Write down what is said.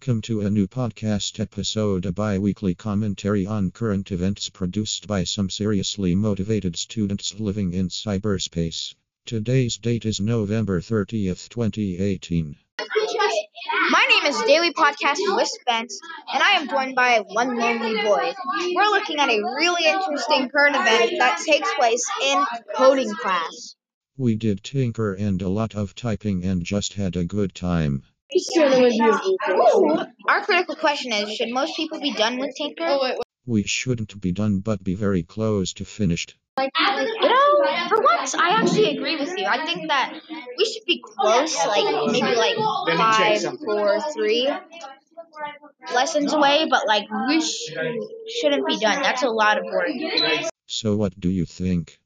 Podcast episode, a bi weekly commentary on current events produced by some seriously motivated students living in cyberspace. Today's date is November 30th, 2018. My name is Daily Podcast with Spence, and I am joined by one lonely boy. We're looking at a really interesting current event that takes place in coding class. We did Tynker and a lot of typing and just had a good time. Our critical question is Should most people be done with Tynker? Oh, we shouldn't be done but be very close to finished. You know, for once, I actually agree with you. I think that we should be close, like maybe like five, four, three lessons away, but like we sh- shouldn't be done. That's a lot of work. So, what do you think?